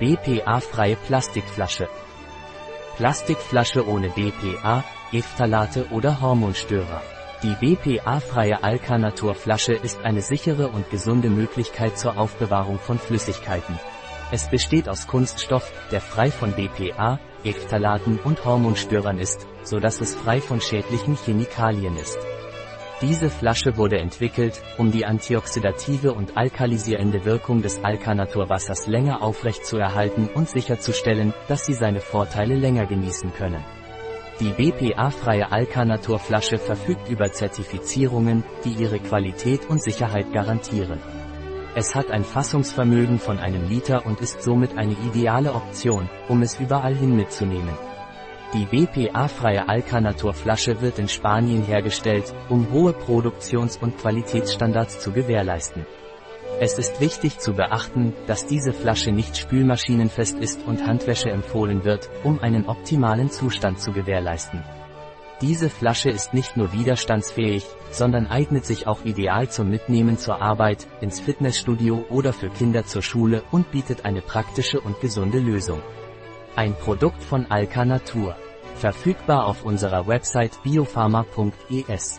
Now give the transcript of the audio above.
BPA-freie Plastikflasche. Plastikflasche ohne BPA, Ephthalate oder Hormonstörer. Die BPA-freie Alkanatur-Flasche ist eine sichere und gesunde Möglichkeit zur Aufbewahrung von Flüssigkeiten. Es besteht aus Kunststoff, der frei von BPA, Ephthalaten und Hormonstörern ist, so dass es frei von schädlichen Chemikalien ist. Diese Flasche wurde entwickelt, um die antioxidative und alkalisierende Wirkung des Alkanaturwassers länger aufrecht zu erhalten und sicherzustellen, dass Sie seine Vorteile länger genießen können. Die BPA-freie Alkanaturflasche verfügt über Zertifizierungen, die ihre Qualität und Sicherheit garantieren. Es hat ein Fassungsvermögen von einem Liter und ist somit eine ideale Option, um es überall hin mitzunehmen. Die BPA-freie Alkanatur-Flasche wird in Spanien hergestellt, um hohe Produktions- und Qualitätsstandards zu gewährleisten. Es ist wichtig zu beachten, dass diese Flasche nicht spülmaschinenfest ist und Handwäsche empfohlen wird, um einen optimalen Zustand zu gewährleisten. Diese Flasche ist nicht nur widerstandsfähig, sondern eignet sich auch ideal zum Mitnehmen zur Arbeit, ins Fitnessstudio oder für Kinder zur Schule und bietet eine praktische und gesunde Lösung. Ein Produkt von Alka Natur. Verfügbar auf unserer Website biopharma.es.